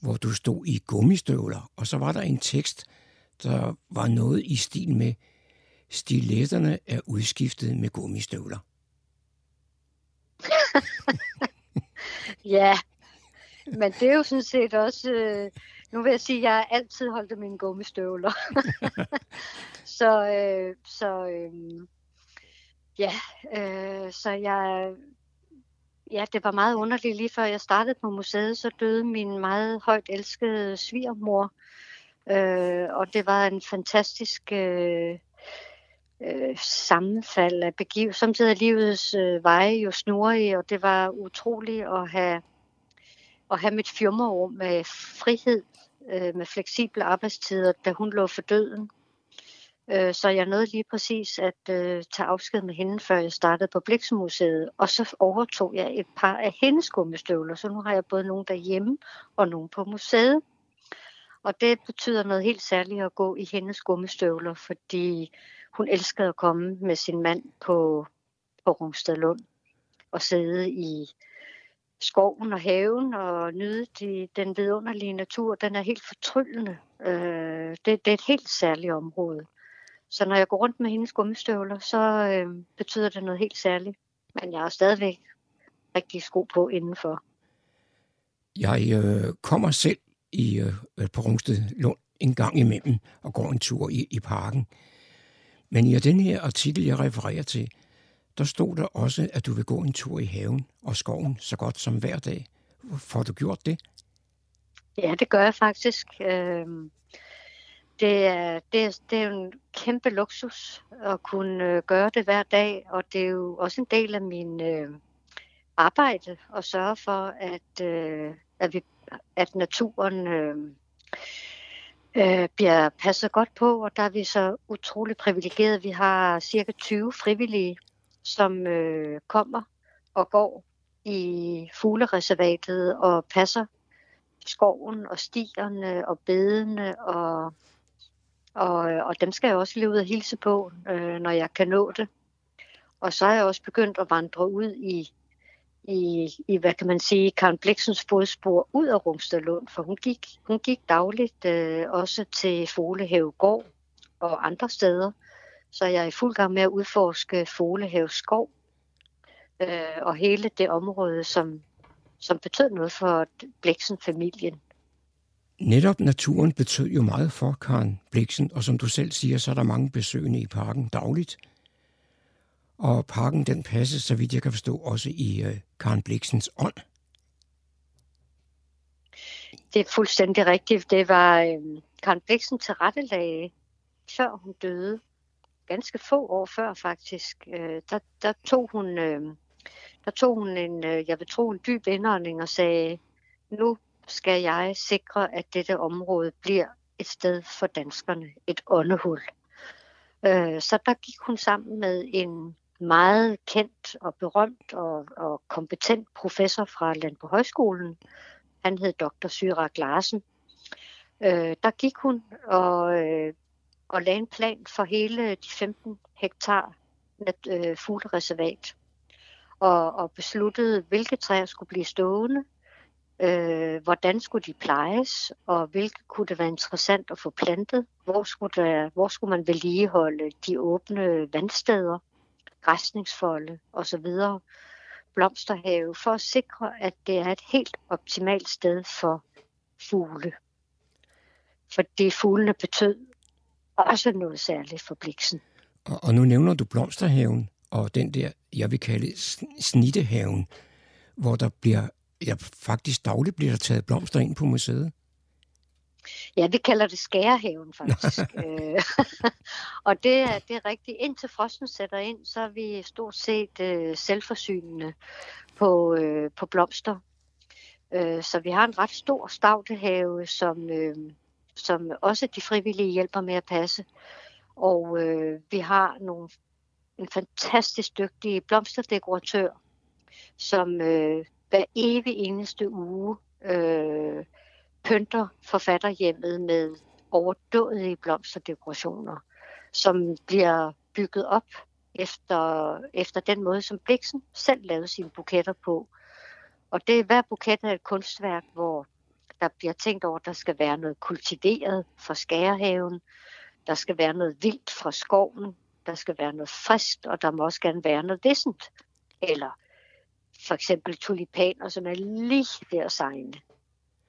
hvor du stod i gummistøvler, og så var der en tekst, der var noget i stil med, stiletterne er udskiftet med gummistøvler. ja, men det er jo sådan set også, øh, nu vil jeg sige, at jeg altid holdt mine gummistøvler. så øh, så øh, ja, øh, så jeg Ja, det var meget underligt. Lige før jeg startede på museet, så døde min meget højt elskede svigermor. Øh, og det var en fantastisk øh, øh, sammenfald af begiv. Samtidig er livets øh, veje jo snurrige, og det var utroligt at have, at have mit firmarum med frihed øh, med fleksible arbejdstider, da hun lå for døden. Øh, så jeg nåede lige præcis at øh, tage afsked med hende, før jeg startede på Bliksemuseet. Og så overtog jeg et par af hendes gummistøvler, så nu har jeg både nogle derhjemme og nogle på museet. Og det betyder noget helt særligt at gå i hendes gummistøvler, fordi hun elskede at komme med sin mand på, på Rungstedlund og sidde i skoven og haven og nyde de, den vidunderlige natur. Den er helt fortryllende. Øh, det, det er et helt særligt område. Så når jeg går rundt med hendes gummistøvler, så øh, betyder det noget helt særligt. Men jeg har stadigvæk rigtig sko på indenfor. Jeg øh, kommer selv i, øh, på Rungsted Lund en gang imellem og går en tur i, i parken. Men i den her artikel, jeg refererer til, der stod der også, at du vil gå en tur i haven og skoven så godt som hver dag. Får du gjort det? Ja, det gør jeg faktisk. Øh, det er, det, er, det er en kæmpe luksus at kunne øh, gøre det hver dag, og det er jo også en del af min øh, arbejde at sørge for, at, øh, at, vi, at naturen øh, øh, bliver passet godt på, og der er vi så utrolig privilegeret. Vi har cirka 20 frivillige, som øh, kommer og går i fuglereservatet og passer skoven og stierne og bedene og og, og dem skal jeg også lige ud og hilse på, øh, når jeg kan nå det. Og så er jeg også begyndt at vandre ud i, i, i hvad kan man sige, Karen Bliksens fodspor ud af Rungstedlund, for hun gik, hun gik dagligt øh, også til Folehave Gård og andre steder. Så jeg er i fuld gang med at udforske Folehave Skov øh, og hele det område, som, som betød noget for Bliksen-familien. Netop naturen betød jo meget for Karen Bliksen, og som du selv siger, så er der mange besøgende i parken dagligt. Og parken den passer, så vidt jeg kan forstå, også i øh, Karen Bliksens ånd. Det er fuldstændig rigtigt. Det var øh, Karen Bliksen til rettelage, før hun døde. Ganske få år før faktisk. Øh, der, der, tog hun, øh, der tog hun en, øh, jeg vil tro, en dyb indånding og sagde, nu skal jeg sikre, at dette område bliver et sted for danskerne, et åndehul. Øh, så der gik hun sammen med en meget kendt og berømt og, og kompetent professor fra Landbrug Højskolen. Han hed Dr. Syrak Larsen. Øh, der gik hun og, øh, og lagde en plan for hele de 15 hektar øh, fuglereservat og, og besluttede, hvilke træer skulle blive stående, øh, hvordan skulle de plejes, og hvilke kunne det være interessant at få plantet, hvor skulle, der, hvor skulle man vedligeholde de åbne vandsteder, græsningsfolde osv., blomsterhave, for at sikre, at det er et helt optimalt sted for fugle. For det fuglene betød også noget særligt for bliksen. Og, og nu nævner du blomsterhaven og den der, jeg vil kalde snittehaven, hvor der bliver ja, faktisk dagligt bliver der taget blomster ind på museet. Ja, vi kalder det skærehaven faktisk. Øh, og det er, det er rigtigt. Indtil frosten sætter ind, så er vi stort set øh, selvforsynende på, øh, på blomster. Øh, så vi har en ret stor stavtehave, som, øh, som også de frivillige hjælper med at passe. Og øh, vi har nogle, en fantastisk dygtig blomsterdekoratør, som øh, hver evig eneste uge øh, pynter forfatterhjemmet med overdådige blomsterdekorationer, som bliver bygget op efter, efter den måde, som Bliksen selv lavede sine buketter på. Og det hver buket er et kunstværk, hvor der bliver tænkt over, at der skal være noget kultiveret fra skærehaven, der skal være noget vildt fra skoven, der skal være noget friskt, og der må også gerne være noget vissent. Eller for eksempel tulipaner, som er lige ved at sejne.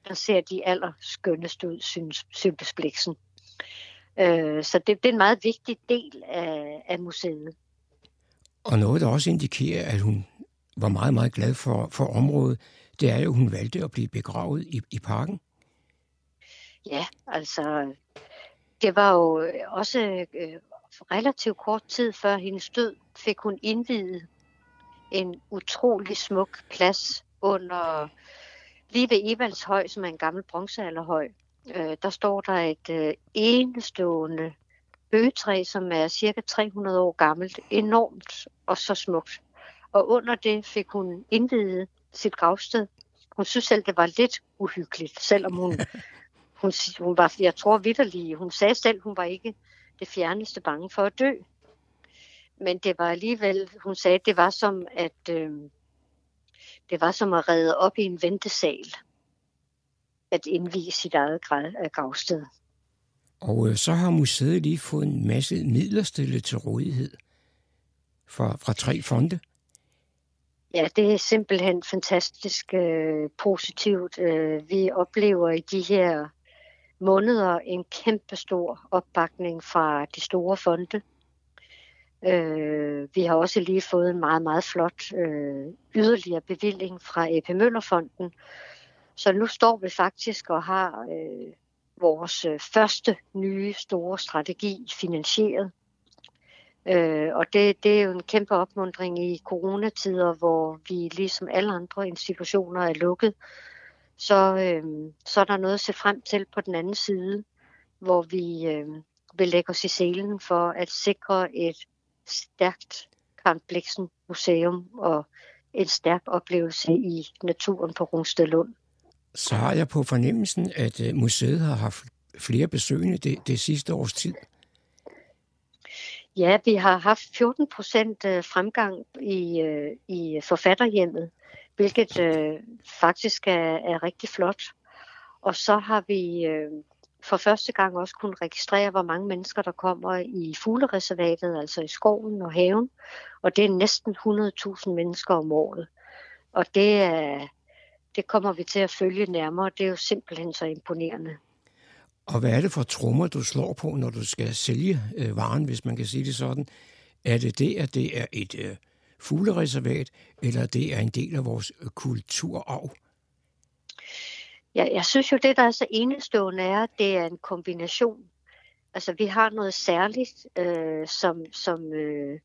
Der ser de allerskønneste ud, synes, synes Bliksen. Øh, så det, det er en meget vigtig del af, af museet. Og noget, der også indikerer, at hun var meget, meget glad for, for området, det er jo, at hun valgte at blive begravet i, i parken. Ja, altså, det var jo også øh, relativt kort tid før hendes død, fik hun indvidet en utrolig smuk plads under lige ved Evaldshøj, som er en gammel bronzealderhøj. øh, der står der et øh, enestående bøgetræ, som er cirka 300 år gammelt, enormt og så smukt. Og under det fik hun indvidet sit gravsted. Hun synes selv, det var lidt uhyggeligt, selvom hun, hun, hun var, jeg tror vidderlig, hun sagde selv, hun var ikke det fjerneste bange for at dø. Men det var alligevel, hun sagde, det var som at, øh, det var som at redde op i en ventesal at indvise sit eget gravsted. Og øh, så har museet lige fået en masse midler stillet til rådighed fra, fra tre fonde. Ja, det er simpelthen fantastisk øh, positivt. Øh, vi oplever i de her måneder en kæmpe stor opbakning fra de store fonde. Øh, vi har også lige fået en meget, meget flot øh, yderligere bevilling fra EP Møllerfonden. Så nu står vi faktisk og har øh, vores øh, første nye store strategi finansieret. Øh, og det, det er jo en kæmpe opmundring i coronatider, hvor vi ligesom alle andre institutioner er lukket. Så, øh, så er der noget at se frem til på den anden side, hvor vi øh, vil lægge os i selen for at sikre et stærkt Karen Bliksen Museum og en stærk oplevelse i naturen på Rungsted Lund så har jeg på fornemmelsen, at øh, museet har haft flere besøgende det, det sidste års tid. Ja, vi har haft 14 procent øh, fremgang i, øh, i forfatterhjemmet, hvilket øh, faktisk er, er rigtig flot. Og så har vi øh, for første gang også kunne registrere, hvor mange mennesker, der kommer i fuglereservatet, altså i skoven og haven. Og det er næsten 100.000 mennesker om året. Og det er, det kommer vi til at følge nærmere. Det er jo simpelthen så imponerende. Og hvad er det for trommer, du slår på, når du skal sælge øh, varen, hvis man kan sige det sådan? Er det det, at det er et øh, fuglereservat, eller det er en del af vores øh, kulturarv? Ja, jeg synes jo, det der er så enestående er, at det er en kombination. Altså, vi har noget særligt, øh, som, som, øh,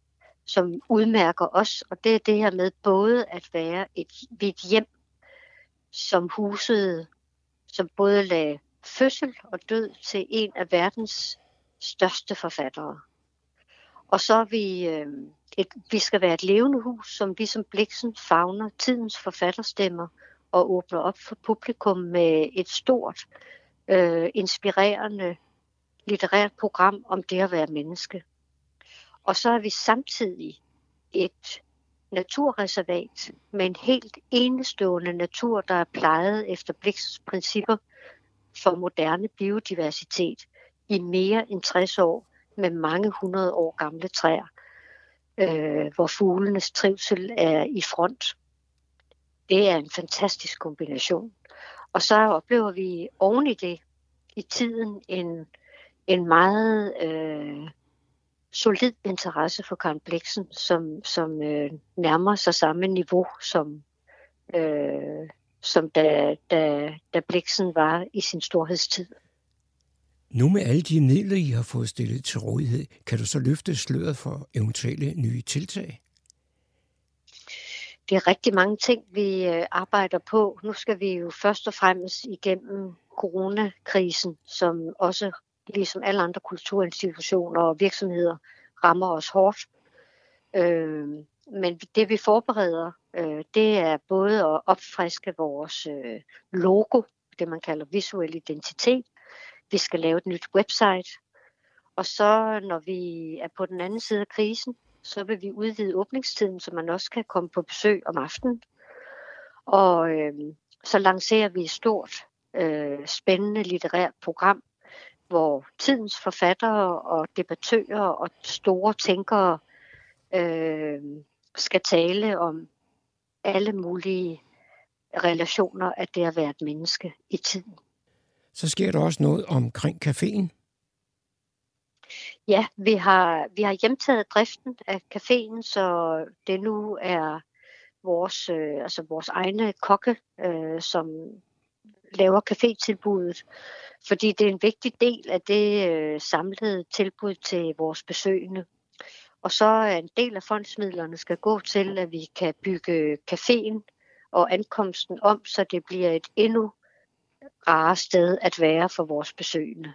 som udmærker os, og det er det her med både at være et, et hjem som husede, som både lagde fødsel og død til en af verdens største forfattere. Og så er vi, øh, et, vi skal være et levende hus, som ligesom Bliksen fagner tidens forfatterstemmer og åbner op for publikum med et stort, øh, inspirerende litterært program om det at være menneske. Og så er vi samtidig et naturreservat med en helt enestående natur, der er plejet efter Blix principper for moderne biodiversitet i mere end 60 år med mange hundrede år gamle træer, øh, hvor fuglenes trivsel er i front. Det er en fantastisk kombination. Og så oplever vi oven i det i tiden en, en meget øh, solid interesse for Karen Bliksen, som, som øh, nærmer sig samme niveau som, øh, som da, da, da Bliksen var i sin storhedstid. Nu med alle de midler, I har fået stillet til rådighed, kan du så løfte sløret for eventuelle nye tiltag? Det er rigtig mange ting, vi øh, arbejder på. Nu skal vi jo først og fremmest igennem coronakrisen, som også ligesom alle andre kulturinstitutioner og virksomheder, rammer os hårdt. Øh, men det vi forbereder, øh, det er både at opfriske vores øh, logo, det man kalder visuel identitet. Vi skal lave et nyt website. Og så når vi er på den anden side af krisen, så vil vi udvide åbningstiden, så man også kan komme på besøg om aftenen. Og øh, så lancerer vi et stort, øh, spændende litterært program, hvor tidens forfattere og debattører og store tænkere øh, skal tale om alle mulige relationer af det at være et menneske i tiden. Så sker der også noget omkring caféen? Ja, vi har, vi har hjemtaget driften af caféen, så det nu er vores, øh, altså vores egne kokke, øh, som laver cafétilbuddet, fordi det er en vigtig del af det øh, samlede tilbud til vores besøgende. Og så er en del af fondsmidlerne skal gå til, at vi kan bygge caféen og ankomsten om, så det bliver et endnu rare sted at være for vores besøgende.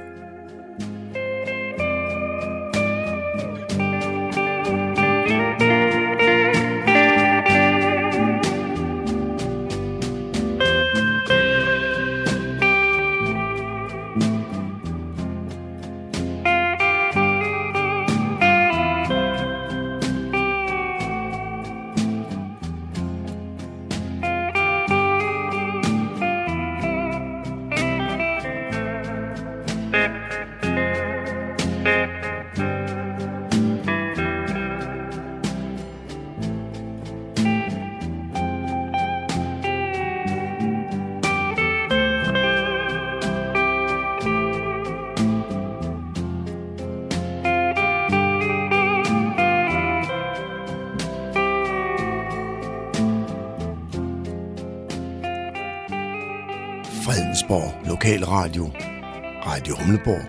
Radio Humleborg,